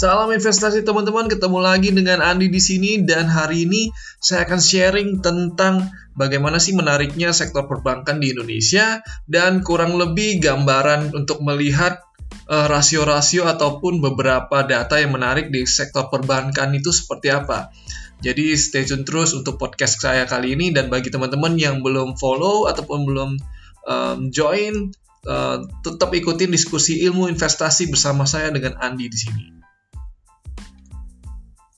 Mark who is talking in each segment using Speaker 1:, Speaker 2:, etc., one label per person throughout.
Speaker 1: Salam investasi teman-teman, ketemu lagi dengan Andi di sini dan hari ini saya akan sharing tentang bagaimana sih menariknya sektor perbankan di Indonesia dan kurang lebih gambaran untuk melihat uh, rasio-rasio ataupun beberapa data yang menarik di sektor perbankan itu seperti apa. Jadi stay tune terus untuk podcast saya kali ini dan bagi teman-teman yang belum follow ataupun belum um, join, uh, tetap ikutin diskusi ilmu investasi bersama saya dengan Andi di sini.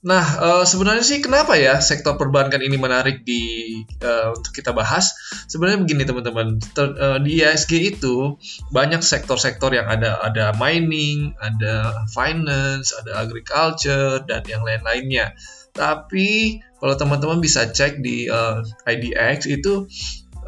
Speaker 1: Nah, uh, sebenarnya sih kenapa ya sektor perbankan ini menarik di uh, untuk kita bahas? Sebenarnya begini teman-teman, uh, di ISG itu banyak sektor-sektor yang ada ada mining, ada finance, ada agriculture dan yang lain-lainnya. Tapi kalau teman-teman bisa cek di uh, IDX itu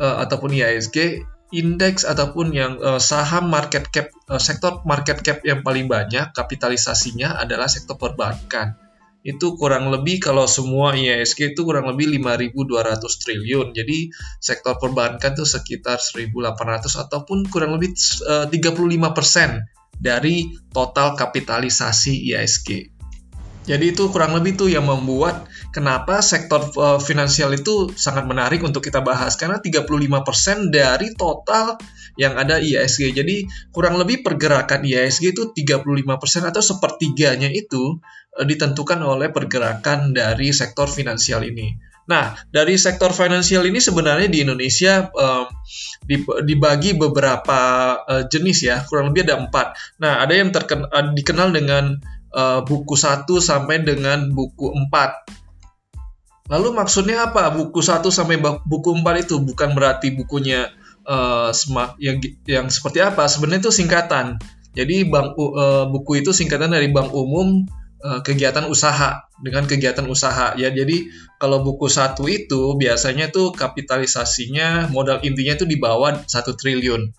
Speaker 1: uh, ataupun ISG indeks ataupun yang uh, saham market cap uh, sektor market cap yang paling banyak kapitalisasinya adalah sektor perbankan itu kurang lebih kalau semua IISG itu kurang lebih 5.200 triliun. Jadi sektor perbankan itu sekitar 1.800 ataupun kurang lebih eh, uh, 35% dari total kapitalisasi IISG. Jadi itu kurang lebih tuh yang membuat kenapa sektor uh, finansial itu sangat menarik untuk kita bahas karena 35% dari total yang ada IISG. Jadi kurang lebih pergerakan IISG itu 35% atau sepertiganya itu uh, ditentukan oleh pergerakan dari sektor finansial ini. Nah, dari sektor finansial ini sebenarnya di Indonesia um, dibagi beberapa uh, jenis ya, kurang lebih ada empat. Nah, ada yang terkenal dikenal dengan uh, buku 1 sampai dengan buku 4. Lalu maksudnya apa? Buku 1 sampai buku 4 itu bukan berarti bukunya uh, yang yang seperti apa? Sebenarnya itu singkatan. Jadi bank uh, buku itu singkatan dari bank umum uh, kegiatan usaha dengan kegiatan usaha ya. Jadi kalau buku satu itu biasanya tuh kapitalisasinya modal intinya itu di bawah satu triliun.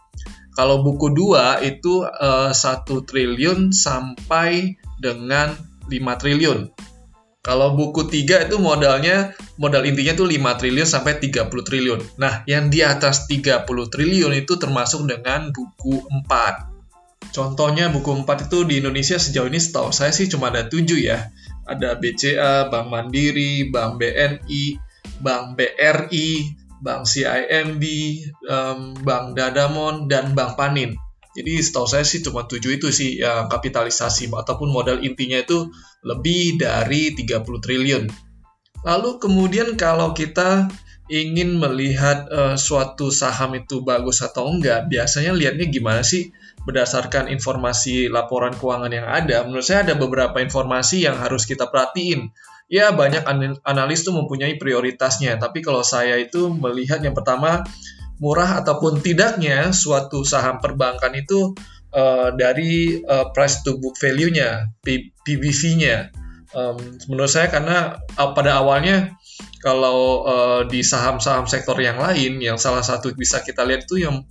Speaker 1: Kalau buku 2 itu uh, 1 triliun sampai dengan 5 triliun. Kalau buku 3 itu modalnya modal intinya tuh 5 triliun sampai 30 triliun. Nah, yang di atas 30 triliun itu termasuk dengan buku 4. Contohnya buku 4 itu di Indonesia sejauh ini setahu saya sih cuma ada 7 ya. Ada BCA, Bank Mandiri, Bank BNI, Bank BRI, Bank CIMB, Bank Dadamon, dan Bank Panin. Jadi setahu saya sih cuma tujuh itu sih ya, kapitalisasi ataupun modal intinya itu lebih dari 30 triliun. Lalu kemudian kalau kita ingin melihat uh, suatu saham itu bagus atau enggak, biasanya lihatnya gimana sih berdasarkan informasi laporan keuangan yang ada. Menurut saya ada beberapa informasi yang harus kita perhatiin ya banyak analis tuh mempunyai prioritasnya. Tapi kalau saya itu melihat yang pertama murah ataupun tidaknya suatu saham perbankan itu uh, dari uh, price to book value-nya, PBV-nya. Um, menurut saya karena uh, pada awalnya kalau uh, di saham-saham sektor yang lain yang salah satu bisa kita lihat itu yang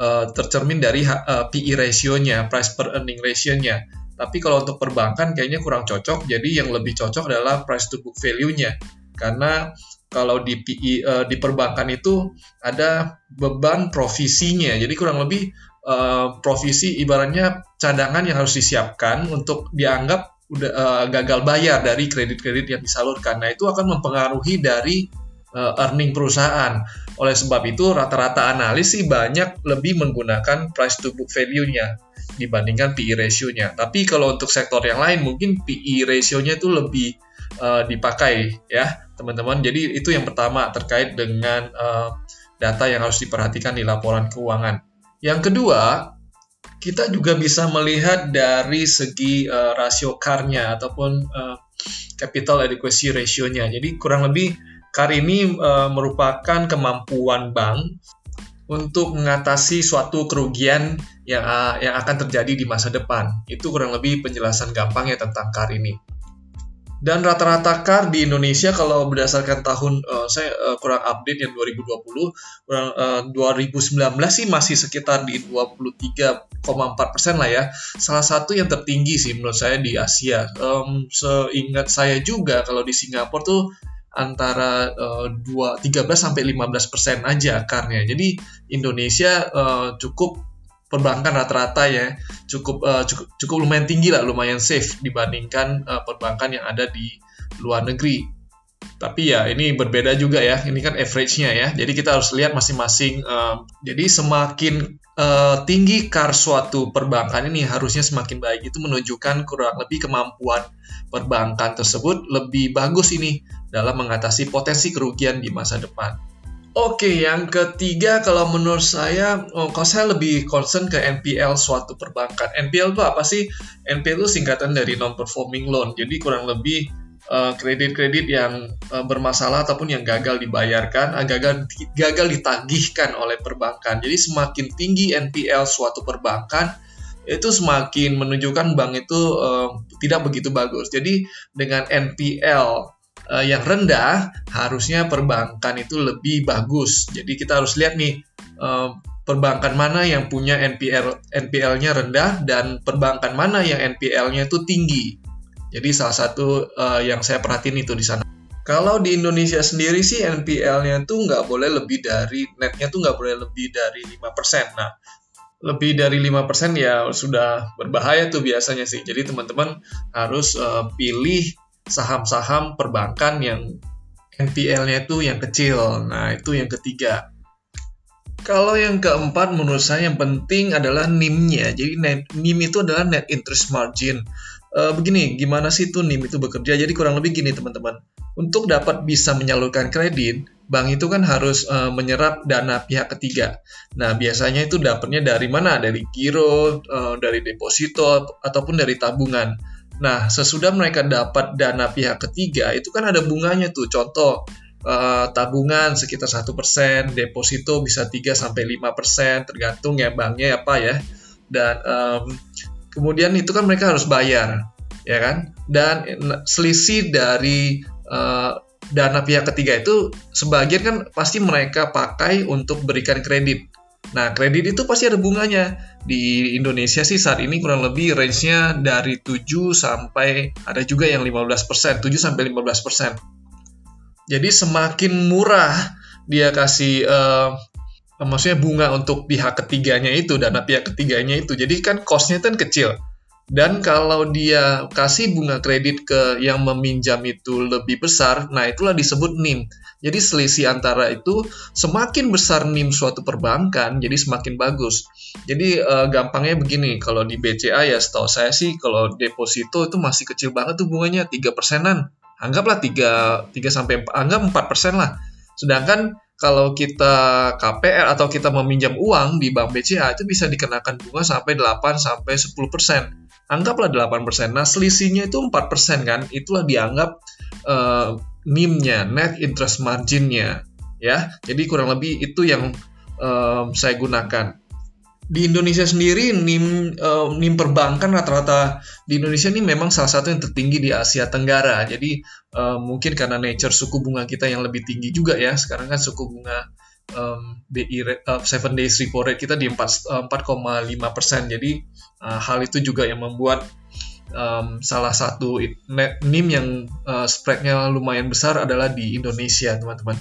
Speaker 1: uh, tercermin dari uh, PE ratio-nya, price per earning ratio-nya tapi kalau untuk perbankan kayaknya kurang cocok. Jadi yang lebih cocok adalah price to book value-nya. Karena kalau di PI, uh, eh, di perbankan itu ada beban provisinya. Jadi kurang lebih uh, provisi ibaratnya cadangan yang harus disiapkan untuk dianggap udah uh, gagal bayar dari kredit-kredit yang disalurkan. Nah, itu akan mempengaruhi dari uh, earning perusahaan. Oleh sebab itu rata-rata analis sih banyak lebih menggunakan price to book value-nya dibandingkan PE ratio-nya. Tapi kalau untuk sektor yang lain mungkin PE ratio-nya itu lebih uh, dipakai ya, teman-teman. Jadi itu yang pertama terkait dengan uh, data yang harus diperhatikan di laporan keuangan. Yang kedua, kita juga bisa melihat dari segi uh, rasio CAR-nya ataupun uh, capital adequacy ratio-nya. Jadi kurang lebih CAR ini uh, merupakan kemampuan bank untuk mengatasi suatu kerugian yang uh, yang akan terjadi di masa depan. Itu kurang lebih penjelasan gampang ya tentang CAR ini. Dan rata-rata CAR di Indonesia kalau berdasarkan tahun uh, saya uh, kurang update yang 2020, kurang uh, 2019 sih masih sekitar di 23,4 persen lah ya. Salah satu yang tertinggi sih menurut saya di Asia. Um, seingat saya juga kalau di Singapura tuh antara uh, 2, 13 sampai 15 persen aja karnya. Jadi Indonesia uh, cukup perbankan rata-rata ya cukup uh, cukup cukup lumayan tinggi lah, lumayan safe dibandingkan uh, perbankan yang ada di luar negeri. Tapi ya ini berbeda juga ya, ini kan average-nya ya. Jadi kita harus lihat masing-masing. Uh, jadi semakin uh, tinggi kar suatu perbankan ini harusnya semakin baik. Itu menunjukkan kurang lebih kemampuan perbankan tersebut lebih bagus ini dalam mengatasi potensi kerugian di masa depan. Oke, yang ketiga kalau menurut saya, oh, kalau saya lebih concern ke NPL suatu perbankan. NPL itu apa sih? NPL itu singkatan dari non-performing loan. Jadi kurang lebih eh, kredit-kredit uh, yang uh, bermasalah ataupun yang gagal dibayarkan, uh, gagal gagal ditagihkan oleh perbankan. Jadi semakin tinggi NPL suatu perbankan, itu semakin menunjukkan bank itu uh, tidak begitu bagus. Jadi dengan NPL uh, yang rendah, harusnya perbankan itu lebih bagus. Jadi kita harus lihat nih uh, perbankan mana yang punya NPL NPL-nya rendah dan perbankan mana yang NPL-nya itu tinggi. Jadi salah satu uh, yang saya perhatiin itu di sana. Kalau di Indonesia sendiri sih NPL-nya tuh nggak boleh lebih dari netnya tuh nggak boleh lebih dari 5%. Nah, lebih dari 5% ya sudah berbahaya tuh biasanya sih. Jadi teman-teman harus uh, pilih saham-saham perbankan yang NPL-nya itu yang kecil. Nah, itu yang ketiga. Kalau yang keempat menurut saya yang penting adalah NIM-nya. Jadi NIM itu adalah net interest margin. E, begini, gimana sih itu NIM itu bekerja? Jadi kurang lebih gini teman-teman. Untuk dapat bisa menyalurkan kredit, bank itu kan harus e, menyerap dana pihak ketiga. Nah, biasanya itu dapatnya dari mana? Dari giro, e, dari deposito, ataupun dari tabungan. Nah, sesudah mereka dapat dana pihak ketiga, itu kan ada bunganya tuh. Contoh, uh, tabungan sekitar satu persen, deposito bisa 3 sampai lima persen, tergantung ya banknya apa ya. Dan um, kemudian itu kan mereka harus bayar, ya kan? Dan selisih dari uh, dana pihak ketiga itu sebagian kan pasti mereka pakai untuk berikan kredit. Nah, kredit itu pasti ada bunganya. Di Indonesia sih saat ini kurang lebih range-nya dari 7 sampai ada juga yang 15%, 7 sampai 15%. Jadi semakin murah dia kasih uh, maksudnya bunga untuk pihak ketiganya itu, dana pihak ketiganya itu. Jadi kan cost-nya kan kecil. Dan kalau dia kasih bunga kredit ke yang meminjam itu lebih besar, nah itulah disebut NIM. Jadi selisih antara itu semakin besar NIM suatu perbankan, jadi semakin bagus. Jadi uh, gampangnya begini, kalau di BCA ya setahu saya sih kalau deposito itu masih kecil banget tuh bunganya 3 persenan. Anggaplah 3, 3 sampai 4, anggap 4 persen lah. Sedangkan kalau kita KPR atau kita meminjam uang di bank BCA itu bisa dikenakan bunga sampai 8 sampai 10 persen anggaplah 8%. Nah, selisihnya itu 4% kan, itulah dianggap uh, NIM-nya, net interest margin-nya, ya. Jadi kurang lebih itu yang uh, saya gunakan. Di Indonesia sendiri NIM uh, NIM perbankan rata-rata di Indonesia ini memang salah satu yang tertinggi di Asia Tenggara. Jadi uh, mungkin karena nature suku bunga kita yang lebih tinggi juga ya. Sekarang kan suku bunga um, BI uh, days repo rate kita di 4,5 persen. Jadi uh, hal itu juga yang membuat um, salah satu NIM yang uh, spreadnya lumayan besar adalah di Indonesia, teman-teman.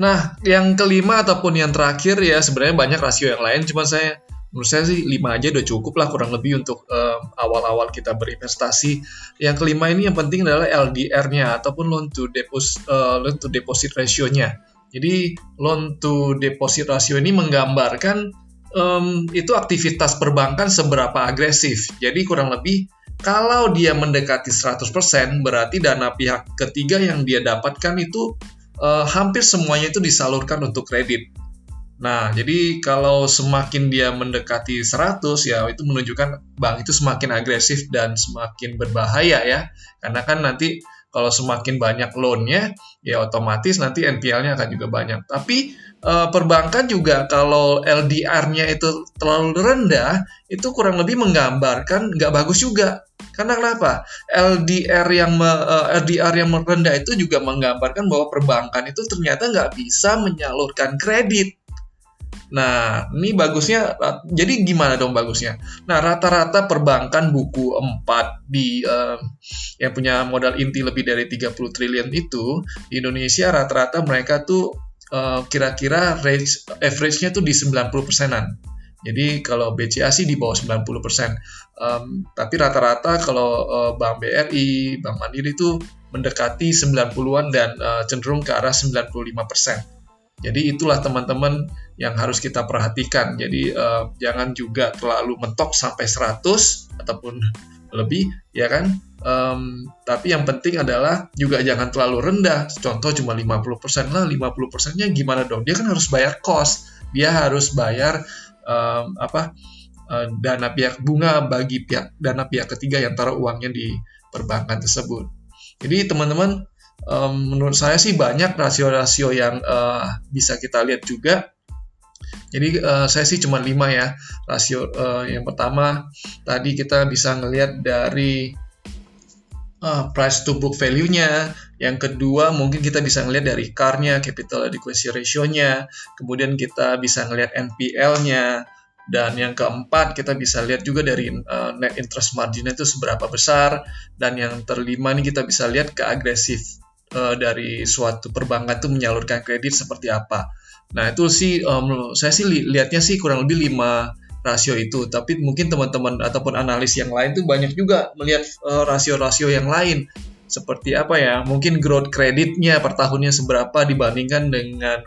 Speaker 1: Nah, yang kelima ataupun yang terakhir ya sebenarnya banyak rasio yang lain, cuma saya menurut saya sih 5 aja udah cukup lah kurang lebih untuk awal-awal uh, kita berinvestasi. Yang kelima ini yang penting adalah LDR-nya ataupun loan to deposit uh, loan to deposit ratio-nya. Jadi loan to deposit ratio ini menggambarkan um, itu aktivitas perbankan seberapa agresif. Jadi kurang lebih kalau dia mendekati 100% berarti dana pihak ketiga yang dia dapatkan itu uh, hampir semuanya itu disalurkan untuk kredit. Nah, jadi kalau semakin dia mendekati 100 ya itu menunjukkan bank itu semakin agresif dan semakin berbahaya ya. Karena kan nanti kalau semakin banyak loan-nya, ya otomatis nanti NPL-nya akan juga banyak. Tapi uh, perbankan juga kalau LDR-nya itu terlalu rendah, itu kurang lebih menggambarkan nggak bagus juga. Karena kenapa? LDR yang uh, eh, LDR yang rendah itu juga menggambarkan bahwa perbankan itu ternyata nggak bisa menyalurkan kredit. Nah, ini bagusnya, jadi gimana dong bagusnya? Nah, rata-rata perbankan buku 4 di uh, yang punya modal inti lebih dari 30 triliun itu, di Indonesia rata-rata mereka tuh kira kira-kira average-nya tuh di 90 persenan. Jadi kalau BCA sih di bawah 90%. Um, tapi rata-rata kalau uh, Bank BRI, Bank Mandiri itu mendekati 90-an dan uh, cenderung ke arah 95%. Jadi itulah teman-teman yang harus kita perhatikan. Jadi uh, jangan juga terlalu mentok sampai 100 ataupun lebih, ya kan? Um, tapi yang penting adalah juga jangan terlalu rendah. Contoh cuma 50% lah, 50%-nya gimana dong? Dia kan harus bayar cost. Dia harus bayar um, apa? Uh, dana pihak bunga bagi pihak dana pihak ketiga yang taruh uangnya di perbankan tersebut. Jadi teman-teman um, menurut saya sih banyak rasio-rasio yang uh, bisa kita lihat juga. Jadi uh, saya sih cuma lima ya rasio. Uh, yang pertama tadi kita bisa ngelihat dari uh, price to book value-nya. Yang kedua, mungkin kita bisa ngelihat dari CAR-nya, capital adequacy ratio-nya. Kemudian kita bisa ngelihat NPL-nya. Dan yang keempat, kita bisa lihat juga dari uh, net interest margin itu seberapa besar. Dan yang terlima ini kita bisa lihat keagresif uh, dari suatu perbankan itu menyalurkan kredit seperti apa. Nah itu sih um, saya sih li lihatnya sih kurang lebih lima rasio itu. Tapi mungkin teman-teman ataupun analis yang lain tuh banyak juga melihat eh, rasio-rasio uh, yang lain. Seperti apa ya? Mungkin growth kreditnya per tahunnya seberapa dibandingkan dengan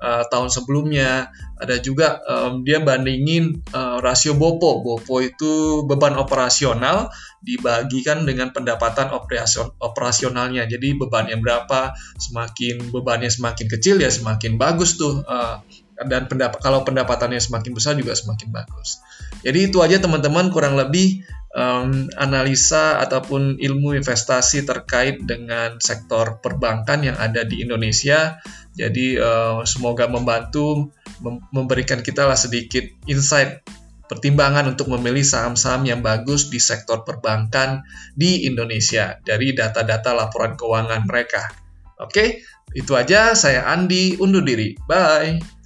Speaker 1: uh, tahun sebelumnya. Ada juga um, dia bandingin rasio BOPO. BOPO itu beban operasional dibagikan dengan pendapatan operasion, operasionalnya. Jadi bebannya berapa? Semakin bebannya semakin kecil ya semakin bagus tuh uh, dan pendapat kalau pendapatannya semakin besar juga semakin bagus. Jadi itu aja teman-teman kurang lebih um, analisa ataupun ilmu investasi terkait dengan sektor perbankan yang ada di Indonesia. Jadi uh, semoga membantu mem memberikan kita lah sedikit insight pertimbangan untuk memilih saham-saham yang bagus di sektor perbankan di Indonesia dari data-data laporan keuangan mereka. Oke, itu aja saya Andi undur diri. Bye.